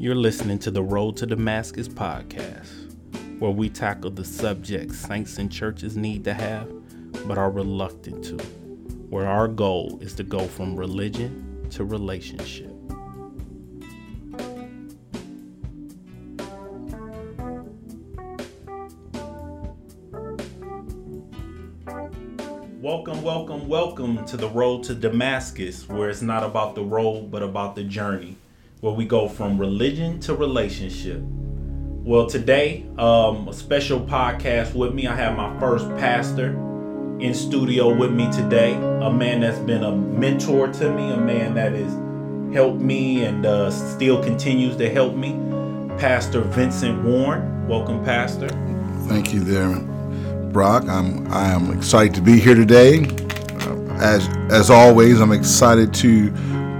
You're listening to the Road to Damascus podcast, where we tackle the subjects saints and churches need to have but are reluctant to, where our goal is to go from religion to relationship. Welcome, welcome, welcome to the road to Damascus, where it's not about the road but about the journey, where we go from religion to relationship. Well, today, um, a special podcast with me. I have my first pastor in studio with me today, a man that's been a mentor to me, a man that has helped me and uh, still continues to help me, Pastor Vincent Warren. Welcome, Pastor. Thank you, there. Brock. I'm I am excited to be here today. Uh, as as always, I'm excited to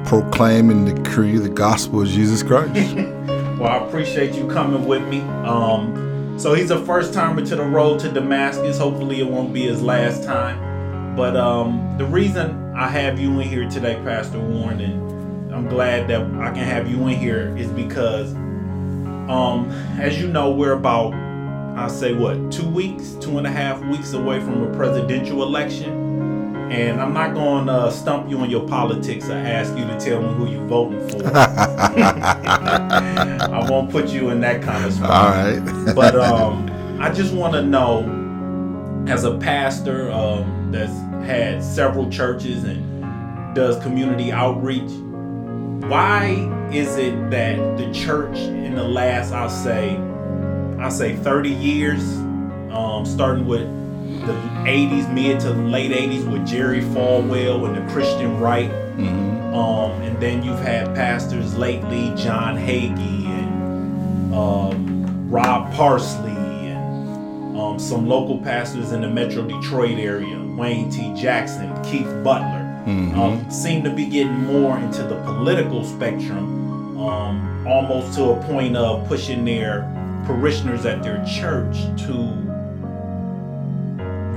proclaim and decree the gospel of Jesus Christ. well, I appreciate you coming with me. Um, so he's a first timer to the road to Damascus. Hopefully, it won't be his last time. But um, the reason I have you in here today, Pastor Warren, and I'm glad that I can have you in here, is because, um, as you know, we're about I'll say what, two weeks, two and a half weeks away from a presidential election. And I'm not going to uh, stump you on your politics or ask you to tell me who you're voting for. I won't put you in that kind of spot. All right. but um, I just want to know, as a pastor um, that's had several churches and does community outreach, why is it that the church in the last, I'll say, I say 30 years, um, starting with the 80s, mid to late 80s with Jerry Falwell and the Christian right. Mm-hmm. Um, and then you've had pastors lately, John Hagee and um, Rod Parsley and um, some local pastors in the Metro Detroit area, Wayne T. Jackson, Keith Butler, mm-hmm. Um, seem to be getting more into the political spectrum, um, almost to a point of pushing their parishioners at their church to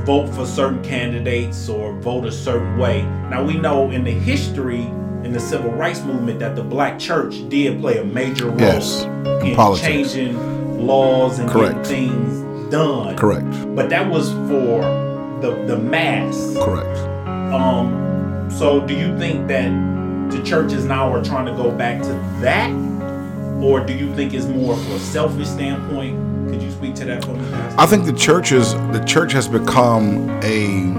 vote for certain candidates or vote a certain way. Now we know in the history in the civil rights movement that the black church did play a major role yes, in, in changing laws and Correct. getting things done. Correct. But that was for the the mass. Correct. Um so do you think that the churches now are trying to go back to that or do you think it's more for a selfish standpoint? Could you speak to that for me? I think the church is the church has become a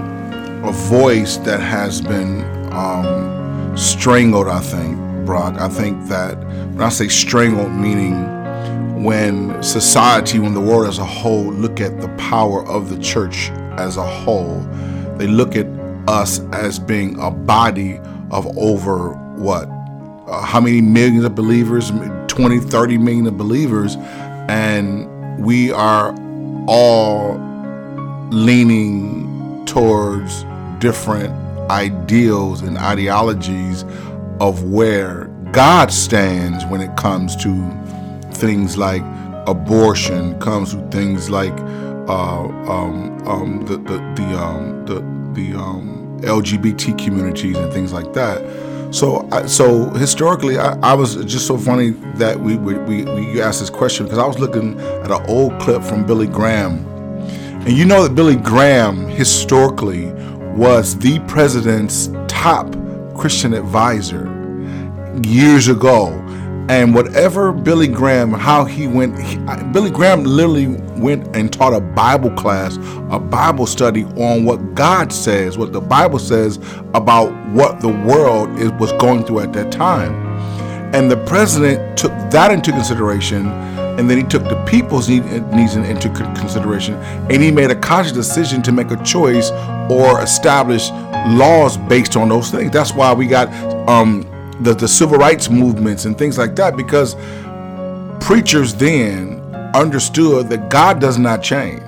a voice that has been um, strangled. I think, Brock. I think that when I say strangled, meaning when society, when the world as a whole look at the power of the church as a whole, they look at us as being a body of over what uh, how many millions of believers 20 30 million of believers and we are all leaning towards different ideals and ideologies of where God stands when it comes to things like abortion, comes to things like uh, um, um, the the the, um, the, the um, LGBT communities and things like that. So, so historically, I, I, was just so funny that we, we, we, we asked this question because I was looking at an old clip from Billy Graham, and you know that Billy Graham historically was the president's top Christian advisor years ago. And whatever Billy Graham, how he went, he, Billy Graham literally went and taught a Bible class, a Bible study on what God says, what the Bible says about what the world is, was going through at that time. And the president took that into consideration, and then he took the people's need, needs into consideration, and he made a conscious decision to make a choice or establish laws based on those things. That's why we got um, the, the civil rights movements and things like that because preachers then understood that God does not change.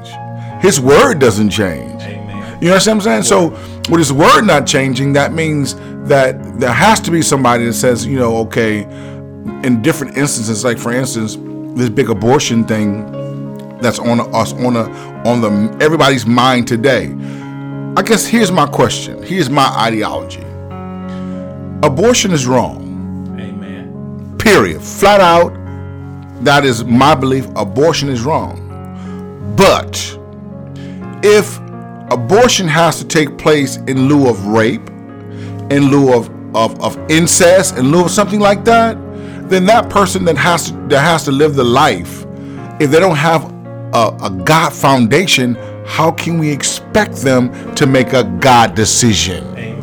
His word doesn't change. Amen. You know what I'm saying? So with his word not changing, that means that there has to be somebody that says, you know, okay, in different instances, like for instance, this big abortion thing that's on us on a on the everybody's mind today. I guess here's my question. Here's my ideology. Abortion is wrong. Amen. Period. Flat out, that is my belief, abortion is wrong. But if abortion has to take place in lieu of rape, in lieu of, of, of incest, in lieu of something like that, then that person that has to that has to live the life, if they don't have a, a God foundation, how can we expect them to make a God decision? Amen.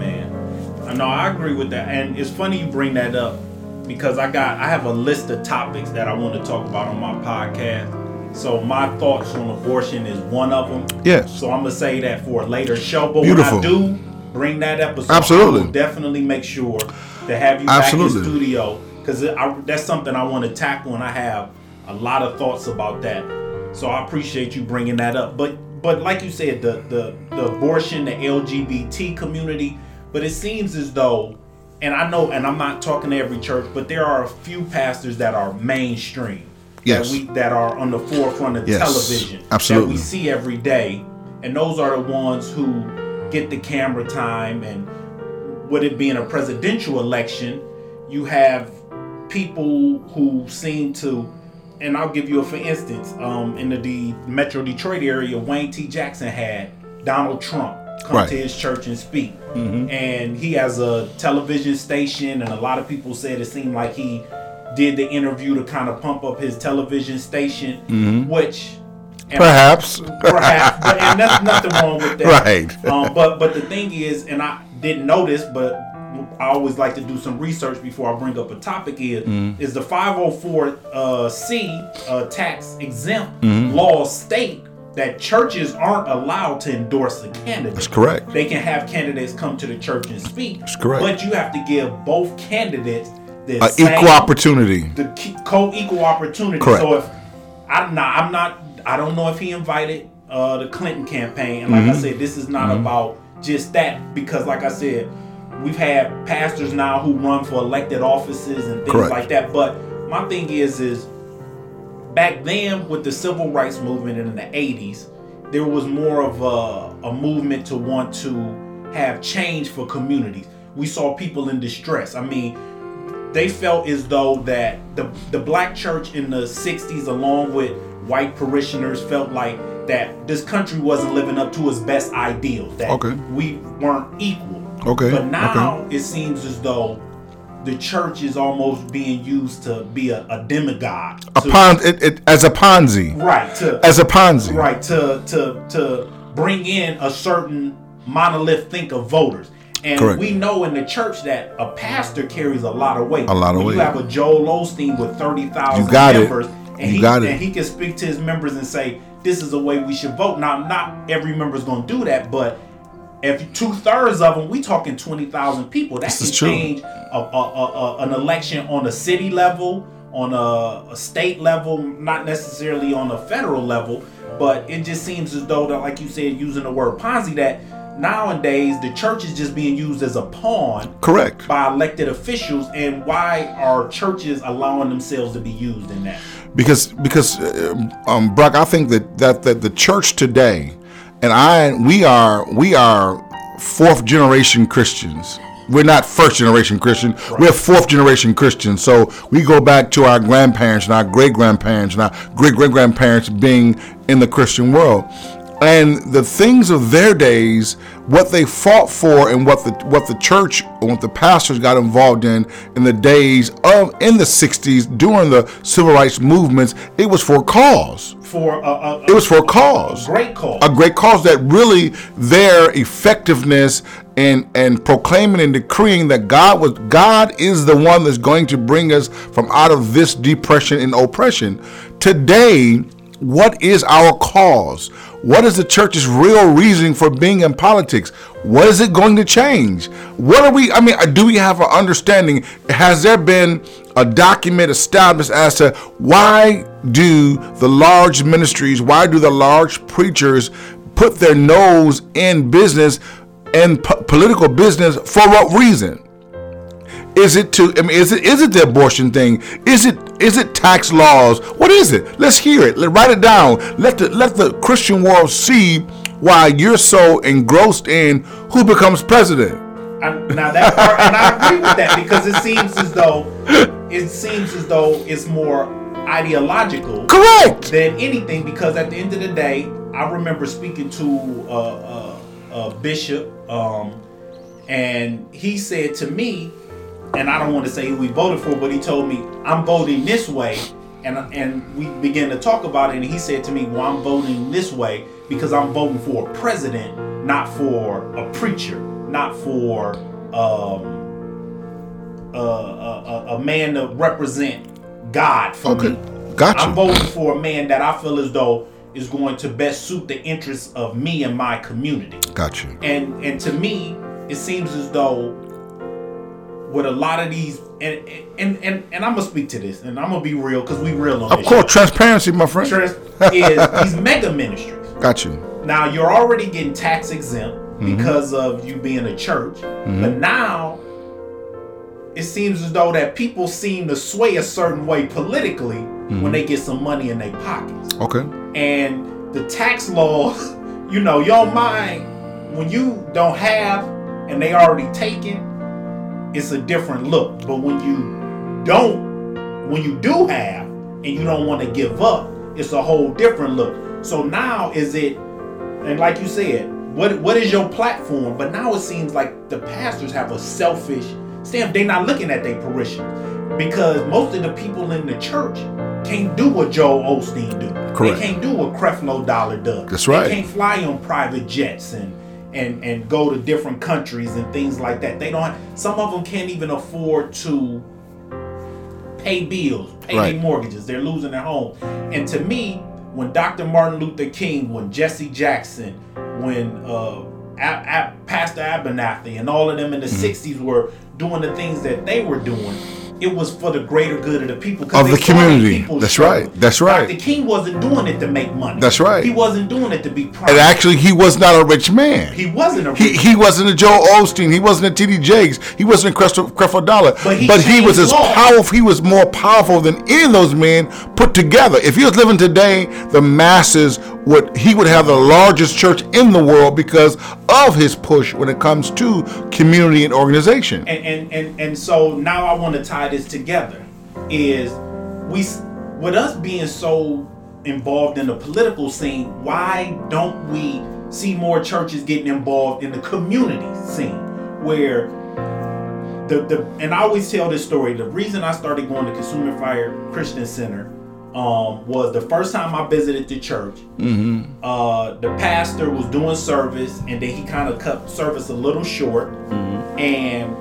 No, I agree with that, and it's funny you bring that up because I got I have a list of topics that I want to talk about on my podcast. So my thoughts on abortion is one of them. Yes. So I'm gonna say that for a later show. But Beautiful. when I do bring that episode, Absolutely. I will definitely make sure to have you Absolutely. back in studio because that's something I want to tackle, and I have a lot of thoughts about that. So I appreciate you bringing that up. But but like you said, the the the abortion, the LGBT community, but it seems as though, and I know, and I'm not talking to every church, but there are a few pastors that are mainstream. Yes. That, we, that are on the forefront of Yes, television. absolutely. That we see every day. And those are the ones who get the camera time. And with it being a presidential election, you have people who seem to, and I'll give you a for instance, um, in the, the Metro Detroit area, Wayne T. Jackson had Donald Trump come Right. to his church and speak. And he has a television station, and a lot of people said it seemed like he did the interview to kind of pump up his television station, which and Perhaps. perhaps, but, and there's nothing wrong with that. Right. Um, but but the thing is, and I didn't notice, but I always like to do some research before I bring up a topic. Is Mm-hmm. is the 504 uh, C uh, tax exempt Mm-hmm. laws state that churches aren't allowed to endorse a candidate. That's correct. They can have candidates come to the church and speak. That's correct. But you have to give both candidates the An same- equal opportunity. the co-equal opportunity. Correct. So if I'm not, I'm not, I don't know if he invited uh, the Clinton campaign. And like Mm-hmm. I said, this is not about just that because, like I said, we've had pastors now who run for elected offices and things Correct. like that. But my thing is, is back then with the civil rights movement in the 80s, there was more of a, a movement to want to have change for communities. We saw people in distress. I mean, they felt as though that the the black church in the 60s along with white parishioners felt like that this country wasn't living up to its best ideals that Okay. we weren't equal Okay, but now it seems as though the church is almost being used to be a, a demigod A to- pon- it, it, as a Ponzi. right to As a Ponzi. right to to to bring in a certain monolith think of voters and Correct. we know in the church that a pastor carries a lot of weight A lot of When weight. you have a joel osteen with 30000 You got it. members and You he got it. and he can speak to his members and say this is the way we should vote now not every member is going to do that but if two-thirds of them we talking 20000 people. That This can change a, a, a, an election on a city level on a, a state level not necessarily on a federal level but it just seems as though that like you said using the word ponzi that nowadays the church is just being used as a pawn Correct. by elected officials and why are churches allowing themselves to be used in that? Because because um, um, Brock, I think that, that that the church today, and I we are we are fourth generation Christians. We're not first generation Christian. We're fourth generation Christians. So we go back to our grandparents and our great grandparents and our great great grandparents being in the Christian world. And the things of their days, what they fought for, and what the what the church and what the pastors got involved in in the days of in the '60s during the civil rights movements, it was for cause. For a, a, It was for a cause, great cause a great cause that really their effectiveness and and proclaiming and decreeing that God was God is the one that's going to bring us from out of this depression and oppression. Today, what is our cause? What is the church's real reason for being in politics? What is it going to change? What are we? I mean, do we have an understanding? Has there been a document established as to why do the large ministries, why do the large preachers put their nose in business and po- political business for what reason? Is it to? I mean, is it is it the abortion thing? Is it is it tax laws? What is it? Let's hear it. Let write it down. Let the let the Christian world see why you're so engrossed in who becomes president. I, now that part, and I agree with that because it seems as though it seems as though it's more ideological Correct. than anything because at the end of the day, I remember speaking to a, a, a bishop, um, and he said to me, and I don't want to say who we voted for, but he told me I'm voting this way, and and we began to talk about it, and he said to me, "Well, I'm voting this way because I'm voting for a president, not for a preacher, not for um, a, a, a, a man to represent God for Okay. me." Got I'm voting for a man that I feel as though is going to best suit the interests of me and my community. Got you. And and to me, it seems as though with a lot of these and and and, and I'm gonna speak to this and I'm gonna be real because we real on this. Of course, transparency, my friend. Trans- is these mega ministries. Got you. Now you're already getting tax exempt Mm-hmm. because of you being a church, but now it seems as though that people seem to sway a certain way politically Mm-hmm. when they get some money in their pockets. Okay. And the tax laws, you know, your mind when you don't have and they already taken, it's a different look. But when you don't, when you do have and you don't want to give up, it's a whole different look. So now is it, and like you said, what what is your platform? But now it seems like the pastors have a selfish stand. They're not looking at their parishioners because most of the people in the church can't do what Joel Osteen do. Correct. They can't do what Creflo Dollar does. That's right. They can't fly on private jets and and and go to different countries and things like that. They don't. Some of them can't even afford to pay bills, pay Right. mortgages. They're losing their home. And to me, when Dr. Martin Luther King, when Jesse Jackson, when uh, Pastor Abernathy, and all of them in the Mm-hmm. '60s were doing the things that they were doing. It was for the greater good of the people. Of the community. That's struggle. right. That's right. Dr. King wasn't doing it to make money. That's right. He wasn't doing it to be proud. And actually, he was not a rich man. he wasn't a He, he wasn't a Joe Osteen. He wasn't a T.D. Jakes. He wasn't a Creflo Dollar. But he was as laws. powerful. He was more powerful than any of those men put together. If he was living today, the masses would. He would have the largest church in the world because of his push when it comes to community and organization. and and and, and so now I want to tie this together. Is we with us being so involved in the political scene, why don't we see more churches getting involved in the community scene where the the and I always tell this story. The reason I started going to Consuming Fire Christian Center um, was the first time I visited the church. Uh, the pastor was doing service, and then he kind of cut service a little short, and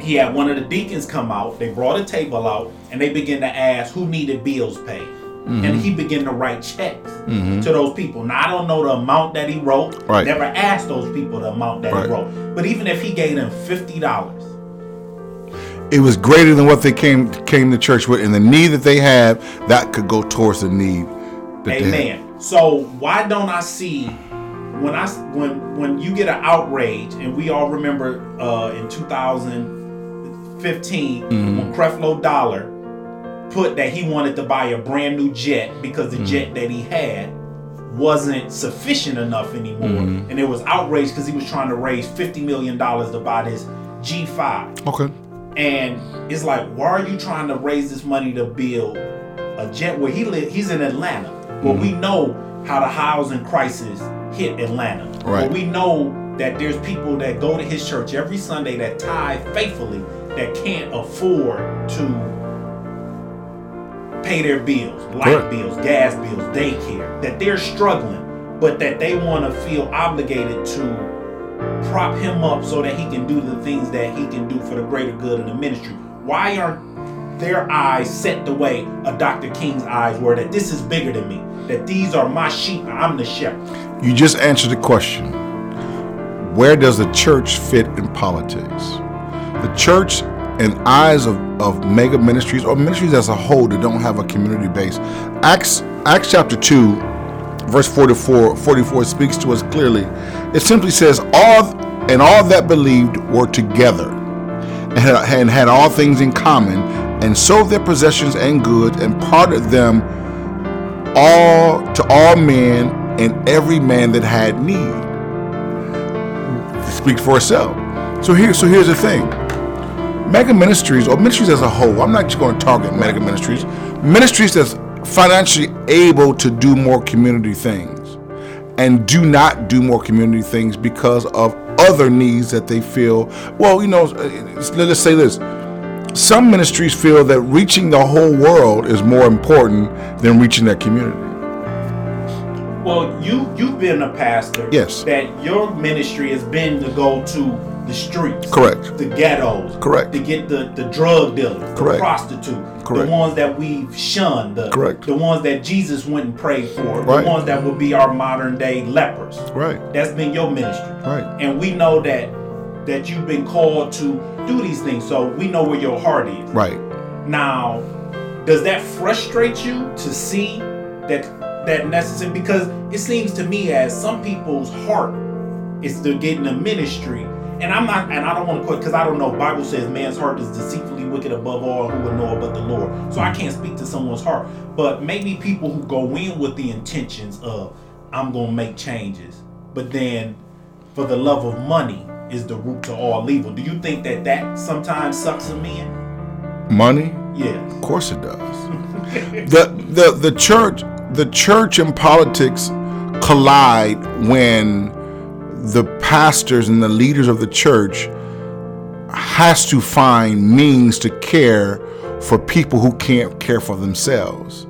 he had one of the deacons come out. They brought a table out, and they began to ask who needed bills paid. And he began to write checks to those people. Now I don't know the amount that he wrote. Right. Never asked those people the amount that Right. he wrote. But even if he gave them fifty dollars, It was greater than what they came came to church with, and the need that they have that could go towards the need. That they. Amen. So why don't I see when I when when you get an outrage, and we all remember uh, in 2015 Mm-hmm. when Creflo Dollar put that he wanted to buy a brand new jet because Mm-hmm. the jet that he had wasn't sufficient enough anymore, Mm-hmm. and it was outrage because he was trying to raise 50 million dollars to buy this G5. Okay. And it's like, why are you trying to raise this money to build a jet where he live? He's in Atlanta, where we mm-hmm. know how the housing crisis hit Atlanta. Right. we know that there's people that go to his church every Sunday that tithe faithfully that can't afford to pay their bills, light Correct. bills, gas bills, daycare. That they're struggling, but that they want to feel obligated to prop him up so that he can do the things that he can do for the greater good of the ministry. Why aren't their eyes set the way of Dr. King's eyes were that this is bigger than me? That these are my sheep, I'm the shepherd. You just answered the question. Where does the church fit in politics? The church, in eyes of, of mega ministries or ministries as a whole that don't have a community base, Acts Acts chapter 2, verse 44, 44 speaks to us clearly. It simply says, All and all that believed were together and had, all things in common, and sold their possessions and goods, and parted them all to all men and every man that had need. Speaks for itself. So here, so here's the thing. mega ministries or ministries as a whole. I'm not just going to target mega ministries. Ministries that's financially able to do more community things and do not do more community things because of other needs that they feel. Well, you know, uh, let's say this. Some ministries feel that reaching the whole world is more important than reaching that community. Well, you you've been a pastor. Yes. That your ministry has been to go to the streets. Correct. The ghettos. Correct. To get the, the drug dealers. Correct. The prostitutes. Correct. The ones that we've shunned. The, Correct. The ones that Jesus went and prayed for. Right. The ones that would be our modern day lepers. Right. That's been your ministry. Right. And we know that that you've been called to do these things. So we know where your heart is. Right. Now, does that frustrate you to see that that necessary? Because it seems to me as some people's heart is to get in a ministry and I'm not, and I don't want to quote because I don't know. Bible says man's heart is deceitfully wicked above all, who would know but the Lord. So I can't speak to someone's heart. But maybe people who go in with the intentions of I'm gonna make changes, but then for the love of money is the root to all evil. Do you think that that sometimes sucks in? Money? Yes. Of course it does. the the the church the church and politics collide when the pastors and the leaders of the church has to find means to care for people who can't care for themselves.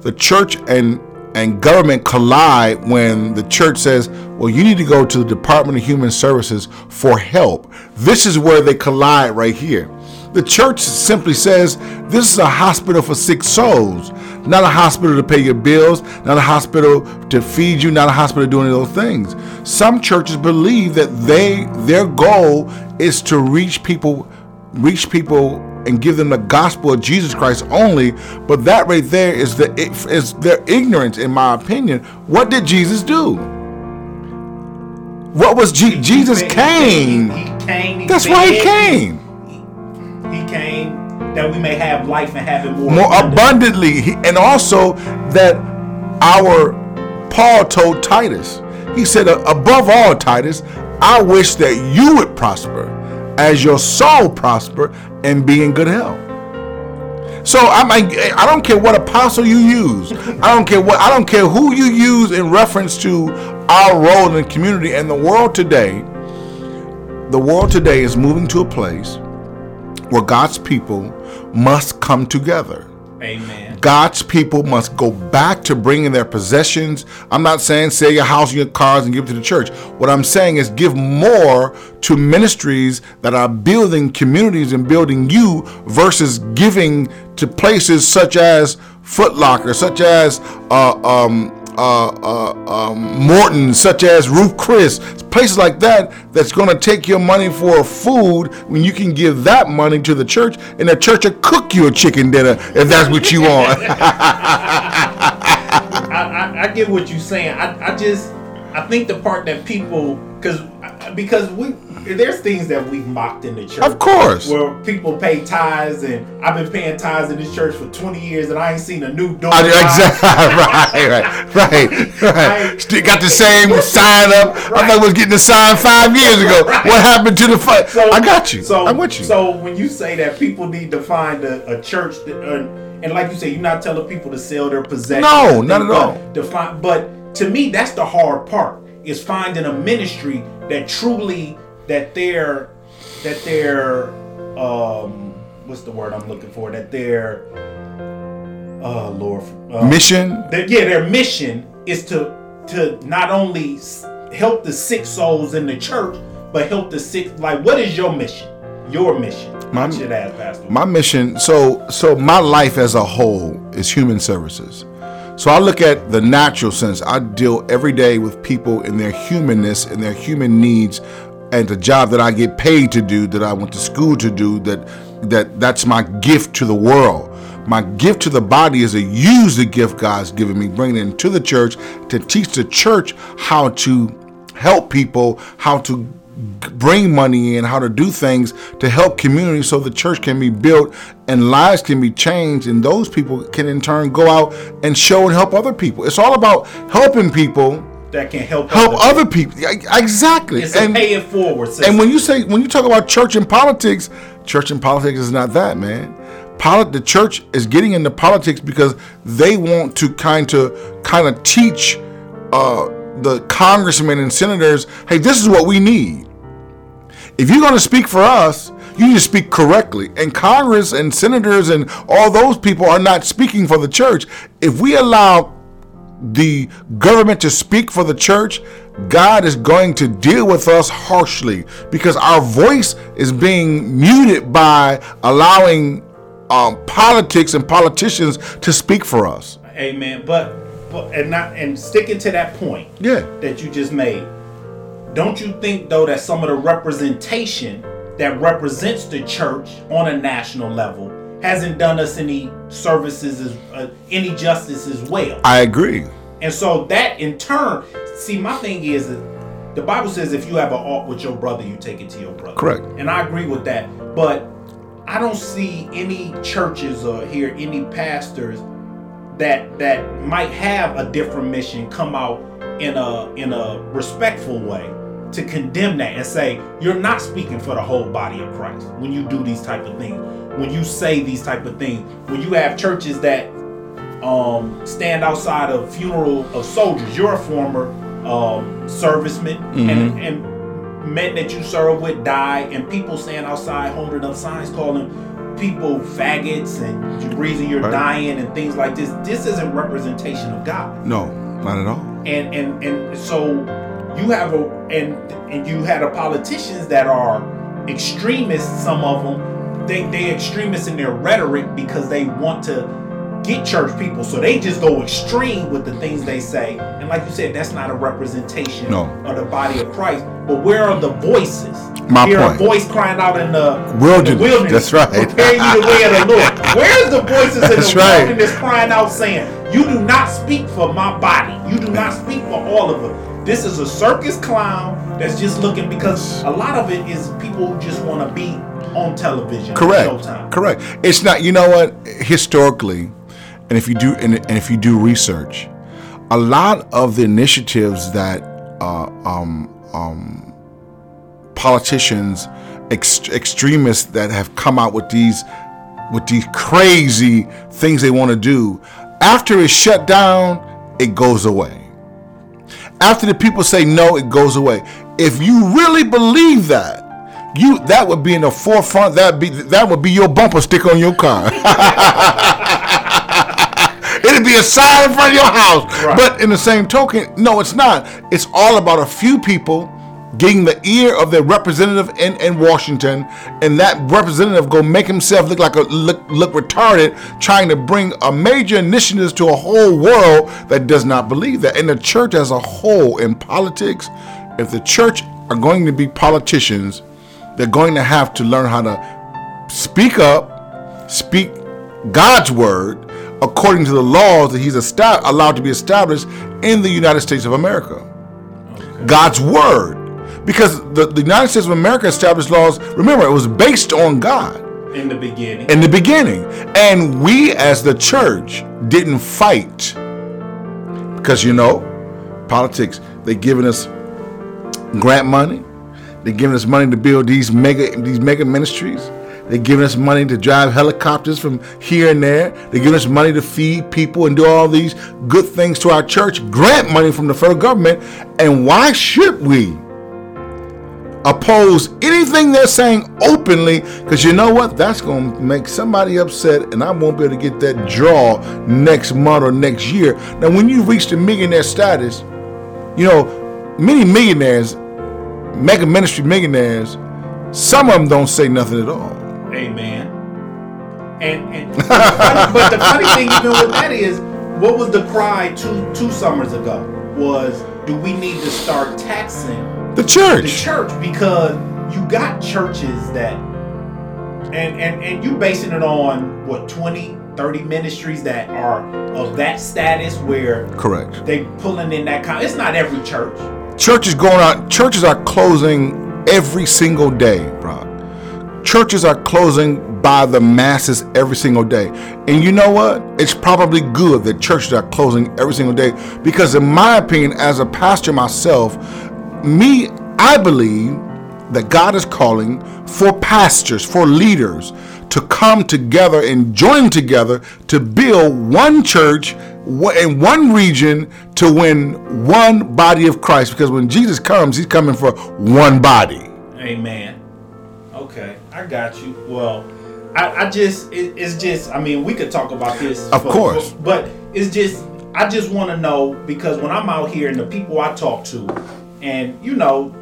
The church and and government collide when the church says, "Well, you need to go to the Department of Human Services for help." This is where they collide right here. The church simply says, "This is a hospital for sick souls, not a hospital to pay your bills, not a hospital to feed you, not a hospital to do any of those things." Some churches believe that they their goal is to reach people reach people and give them the gospel of Jesus Christ only. But that right there is the is their ignorance, in my opinion. What did Jesus do? What was Je- Jesus came? He, he came. he That's why he came. He came that we may have life and have it more, more abundantly. abundantly. And also that our Paul told Titus, he said, above all, Titus, I wish that you would prosper as your soul prosper and be in good health. So I mean, I don't care what apostle you use. I don't care what I don't care who you use in reference to our role in the community and the world today. The world today is moving to a place where God's people must come together. Amen. God's people must go back to bringing their possessions. I'm not saying sell your house and your cars and give it to the church. What I'm saying is give more to ministries that are building communities and building you versus giving to places such as Foot Locker, such as uh, um, uh, uh, um, Morton, such as Ruth Chris, places like that, that's going to take your money for food when you can give that money to the church, and the church will cook you a chicken dinner if that's what you want. I, I, I get what you're saying. I, I just I think the part that people because because we there's things that we've mocked in the church. Of course. Where people pay tithes and I've been paying tithes in this church for 20 years and I ain't seen a new door. I- exactly. right, right, right, right. Still got the same sign up. I thought I was getting the sign five years ago. What happened to the fight? I got you. So I'm with you. So when you say that people need to find a, a church that, uh, and like you say, you're not telling people to sell their possessions. No, not at all. To find, but to me, that's the hard part is finding a ministry that truly that they're that they're um what's the word I'm looking for that their uh Lord uh, Mission. their, yeah, their mission is to to not only help the sick souls in the church, but help the sick. Like, what is your mission? Your mission. My- I should ask, Pastor. My mission. So, so my life as a whole is human services. So I look at the natural sense. I deal every day with people in their humanness and their human needs, and the job that I get paid to do, that I went to school to do, that that that's my gift to the world. My gift to the body is to use the gift God's given me, bring it into the church to teach the church how to help people, how to bring money in, how to do things to help community so the church can be built and lives can be changed and those people can in turn go out and show and help other people. It's all about helping people that can help help other people. Yeah, Exactly. It's a pay it forward system. And when you say when you talk about church and politics, church and politics is not that, man. Polit- the church is getting into politics because they want to kind of kind of teach uh, the congressmen and senators, hey, this is what we need. If you're going to speak for us, you need to speak correctly. And Congress and senators and all those people are not speaking for the church. If we allow the government to speak for the church, God is going to deal with us harshly because our voice is being muted by allowing um, politics and politicians to speak for us. Amen. But but and not and sticking to that point Yeah. that you just made. Don't you think though that some of the representation that represents the church on a national level hasn't done us any services as uh, any justice as well? I agree. And so that in turn, see, my thing is that the Bible says if you have an art with your brother, you take it to your brother. Correct. And I agree with that. But I don't see any churches or hear any pastors that that might have a different mission come out in a in a respectful way to condemn that and say you're not speaking for the whole body of Christ when you do these type of things when you say these type of things when you have churches that um, stand outside of funeral of soldiers. You're a former um, serviceman, and, and men that you serve with die, and people stand outside holding up signs calling people faggots and the reason you're Right. dying and things like this. This isn't representation of God No, not at all. and and and so you have a and and you had a politicians that are extremists some of them they they extremists in their rhetoric because they want to get church people so they just go extreme with the things they say and like you said that's not a representation No. of the body of christ but where are the voices My Hear point. a voice crying out in the Wilderness. the wilderness That's right. preparing you the way of the lord where's the voices in the right. wilderness crying out saying, You do not speak for my body. You do not speak for all of it. This is a circus clown that's just looking because a lot of it is people who just want to be on television. Correct. Showtime. Correct. It's not. You know what? Historically, and if you do, and, and if you do research, a lot of the initiatives that uh, um, um, politicians, ex- extremists that have come out with these with these crazy things they want to do, after it's shut down, it goes away. After the people say no, it goes away. If you really believe that, you that would be in the forefront. That be that would be your bumper sticker on your car. It'd be a sign in front of your house. Right. But in the same token, no, it's not. It's all about a few people getting the ear of their representative in, in Washington, and that representative go make himself look like a look, look retarded, trying to bring a major initiatives to a whole world that does not believe that. And the church as a whole in politics, if the church are going to be politicians, they're going to have to learn how to speak up, speak God's word according to the laws that He's allowed to be established in the United States of America. God's word. Because the, the United States of America established laws, remember, it was based on God In the beginning. in the beginning. And we as the church didn't fight. Because you know, politics, they giving us grant money. They're giving us money to build these mega these mega ministries. They're giving us money to drive helicopters from here and there. They're giving us money to feed people and do all these good things to our church. Grant money from the federal government. And why should we oppose anything they're saying openly? Because you know what? That's going to make somebody upset, and I won't be able to get that draw next month or next year. Now, when you reach the millionaire status, you know, many millionaires, mega ministry millionaires, some of them don't say nothing at all. Amen. And and but the funny thing even with that is, what was the cry two two summers ago? Was do we need to start taxing The church? the church. church because you got churches that and and and you basing it on what 20 30 ministries that are of that status where Correct. they pulling in that kind it's not every church Churches going out. Churches are closing every single day, Brock. Churches are closing by the masses every single day. And you know what? It's probably good that churches are closing every single day because, in my opinion, as a pastor myself, me, I believe that God is calling for pastors, for leaders to come together and join together to build one church in one region to win one body of Christ. Because when Jesus comes, he's coming for one body. Amen. Okay, I got you. Well, I, I just, it, it's just, I mean, we could talk about this. Of for, course. But it's just, I just want to know because when I'm out here and the people I talk to, and you know,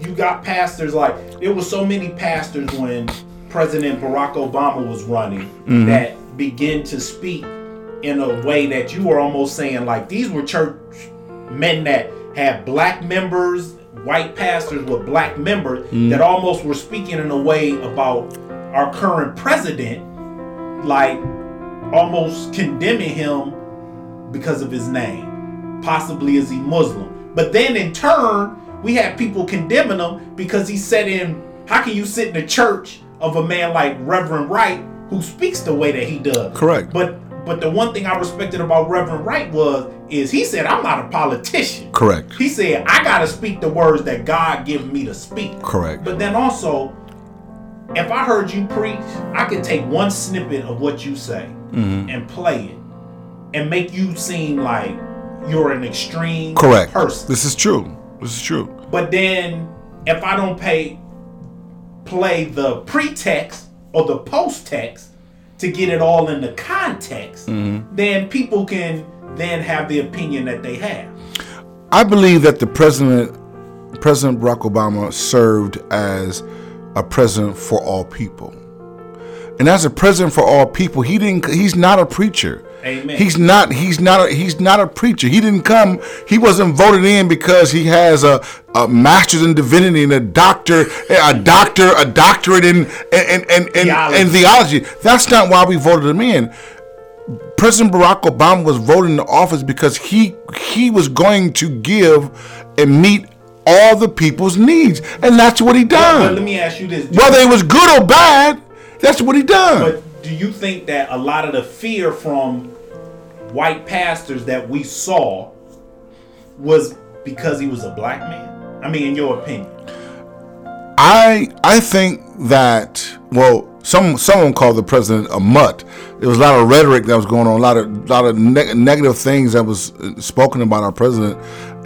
you got pastors like, there was so many pastors when President Barack Obama was running mm-hmm. that begin to speak in a way that you were almost saying like these were church men that had black members, white pastors with black members mm-hmm. that almost were speaking in a way about our current president, like almost condemning him because of his name. Possibly is he Muslim. But then in turn, we had people condemning him because he said in how can you sit in the church of a man like Reverend Wright who speaks the way that he does. Correct. But but the one thing I respected about Reverend Wright was is he said I'm not a politician. Correct. He said I gotta speak the words that God gives me to speak. Correct. But then also, if I heard you preach, I could take one snippet of what you say mm-hmm. and play it and make you seem like you're an extreme Correct. person. This is true. This is true. But then if I don't pay play the pretext or the post text to get it all in the context, mm-hmm. then people can then have the opinion that they have. I believe that the president, President Barack Obama, served as a president for all people. And as a president for all people, he didn't. He's not a preacher. Amen. He's not. He's not. A, he's not a preacher. He didn't come. He wasn't voted in because he has a, a master's in divinity and a doctor, a doctor, a doctorate in in in, in, theology. theology. That's not why we voted him in. President Barack Obama was voted into office because he he was going to give and meet all the people's needs, and that's what he done. But, but let me ask you this: whether it was good or bad, that's what he done. But do you think that a lot of the fear from white pastors that we saw was because he was a black man? I mean, in your opinion. I I think that well, some someone called the president a mutt. There was a lot of rhetoric that was going on, a lot of lot of ne- negative things that was spoken about our president,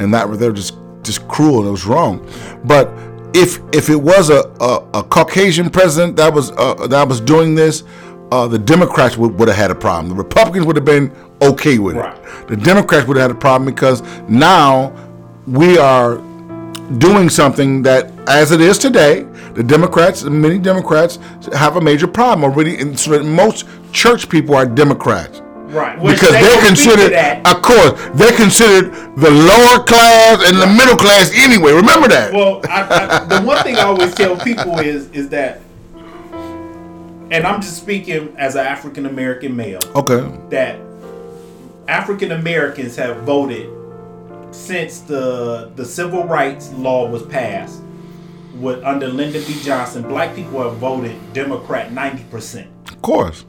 and that were they're just just cruel it was wrong. But if if it was a, a, a Caucasian president that was uh, that was doing this, uh, the Democrats would, would have had a problem. The Republicans would have been okay with right. it. The Democrats would have had a problem because now we are doing something that, as it is today, the Democrats, many Democrats, have a major problem already. And so most church people are Democrats. Right. Which because they are considered, of course, they're considered the lower class and the middle class anyway. Remember that. Well, I, I, the one thing I always tell people is is that and I'm just speaking as an African American male. Okay. That African Americans have voted since the the civil rights law was passed with under Lyndon B. Johnson, black people have voted Democrat 90%. Of course.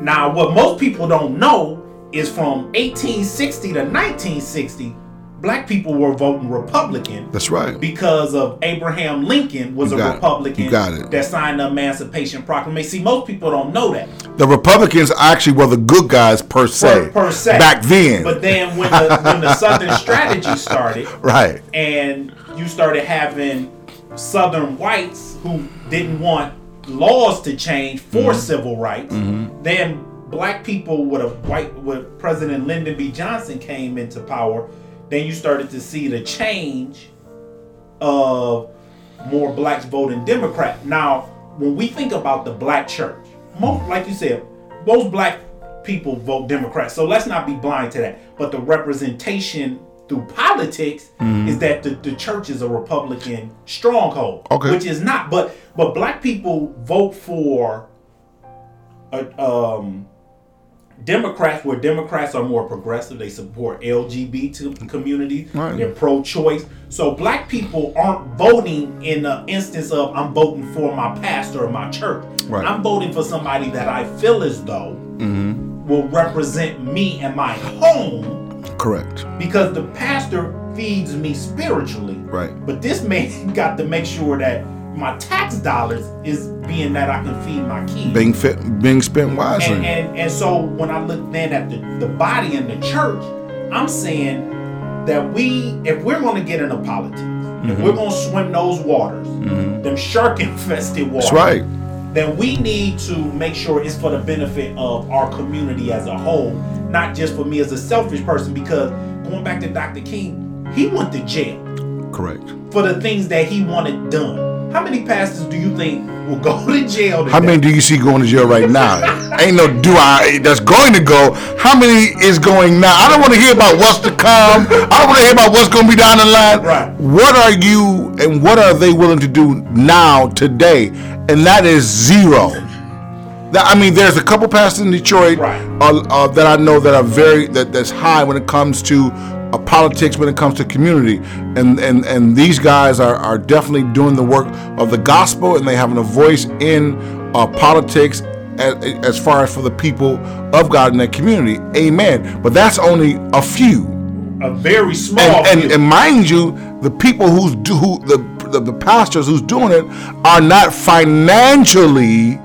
Now, what most people don't know is from 1860 to 1960, black people were voting Republican. That's right. Because of Abraham Lincoln was you a Republican that signed the Emancipation Proclamation. See, most people don't know that. The Republicans actually were the good guys per se. Per, per se. Back then. But then when the when the Southern strategy started, right, and you started having Southern whites who didn't want laws to change for mm-hmm. civil rights, mm-hmm. then black people with a white with President Lyndon B. Johnson came into power then you started to see the change of more blacks voting Democrat. Now, when we think about the black church, most, like you said, most black people vote Democrat. So let's not be blind to that. But the representation through politics mm-hmm. is that the, the church is a Republican stronghold, okay. which is not. But but black people vote for a, um, Democrats, where Democrats are more progressive, they support LGBT community. Right. They're pro-choice. So black people aren't voting in the instance of I'm voting for my pastor or my church. Right. I'm voting for somebody that I feel as though Mm-hmm. will represent me and my home Correct. because the pastor feeds me spiritually. Right. But this man got to make sure that my tax dollars is being that I can feed my kids. Being fit, being spent wisely. And, and and so when I look then at the, the body and the church, I'm saying that we, if we're going to get into politics, Mm-hmm. if we're going to swim those waters, them shark infested waters, That's right. then we need to make sure it's for the benefit of our community as a whole, not just for me as a selfish person. Because going back to Dr. King, he went to jail Correct. for the things that he wanted done. How many pastors do you think will go to jail? Today? How many do you see going to jail right now? Ain't no do I that's going to go. How many is going now? I don't want to hear about what's to come. I don't want to hear about what's going to be down the line. Right. What are you and what are they willing to do now today? And that is zero. That, I mean, there's a couple pastors in Detroit Right. uh, uh, that I know that are very that that's high when it comes to uh, politics, when it comes to community, and and and these guys are are definitely doing the work of the gospel, and they having a voice in uh, politics. As, as far as for the people of God in that community, Amen. But that's only a few a very small. and, and, and mind you, the people who's do who the, the the pastors who's doing it are not financially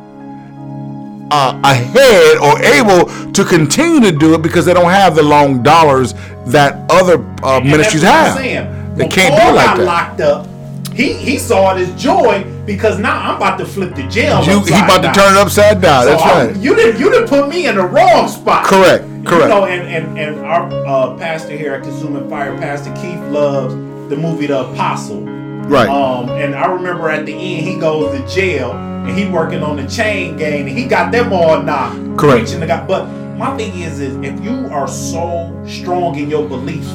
uh, ahead or able to continue to do it because they don't have the long dollars that other uh, ministries that's have. saying. They can't do like got that. locked up. He he saw it as joy because now I'm about to flip the jail. You, he about to turn it upside down. So That's I- right. You didn't you didn't put me in the wrong spot. Correct, Correct. You know, and and and our uh, pastor here at Consuming Fire, Pastor Keith loves the movie The Apostle. Right. Um, and I remember at the end he goes to jail and he working on the chain gang and he got them all knocked. Correct. Preaching to God. But my thing is, is if you are so strong in your belief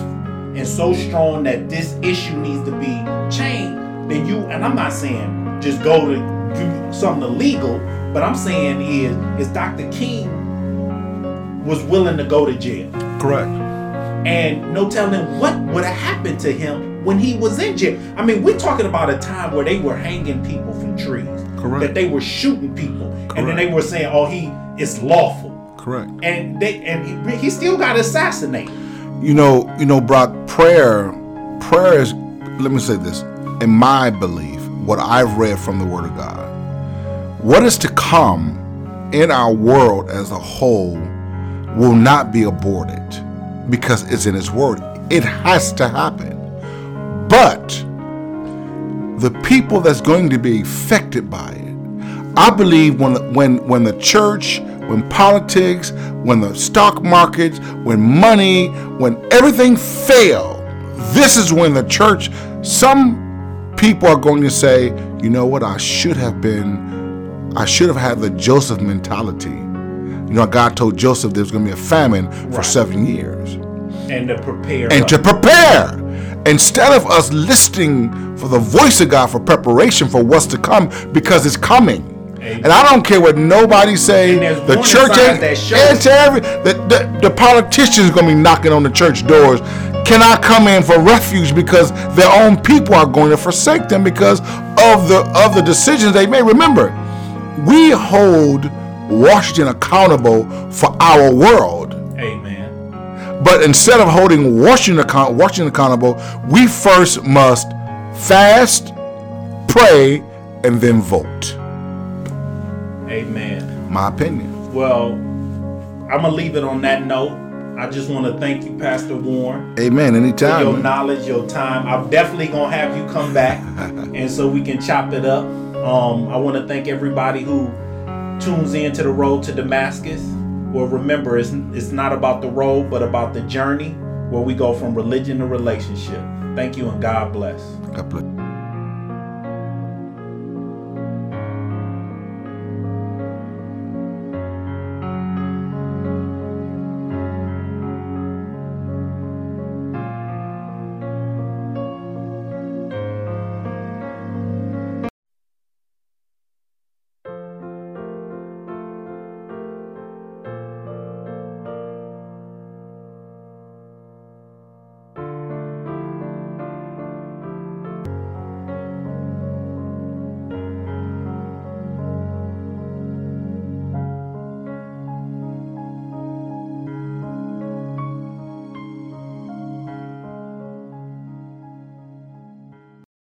and so strong that this issue needs to be changed, then you and I'm not saying just go to do something illegal, but I'm saying is is Dr. King was willing to go to jail Correct. and no telling what would have happened to him when he was in jail. I mean, we're talking about a time where they were hanging people from trees. Correct. That they were shooting people, and then they were saying, "Oh, he is lawful," Correct. and they and he, he still got assassinated. You know, you know, Brock, prayer, prayer is, let me say this, in my belief, what I've read from the Word of God, what is to come in our world as a whole will not be aborted because it's in His Word. It has to happen. But the people that's going to be affected by it, I believe when when when the church, when politics, when the stock markets, when money, when everything fail, this is when the church. Some people are going to say, you know what, I should have been, I should have had the Joseph mentality. You know, God told Joseph there was going to be a famine for Right. seven years And to prepare. and up. to prepare. Instead of us listening for the voice of God for preparation for what's to come, because it's coming. Amen. And I don't care what nobody say. The church ain't. to every the, the the politicians gonna be knocking on the church doors. Can I come in for refuge because their own people are going to forsake them because of the of the decisions they made? Remember, we hold Washington accountable for our world. But instead of holding Washington, account, Washington accountable, we first must fast, pray, and then vote. Amen. My opinion. Well, I'm gonna leave it on that note. I just want to thank you, Pastor Warren. Amen. for your man. knowledge, your time. I'm definitely gonna have you come back, and so we can chop it up. Um, I want to thank everybody who tunes in to the road to Damascus. Well, remember, it's it's not about the road, but about the journey where we go from religion to relationship. Thank you, and God bless. God bless.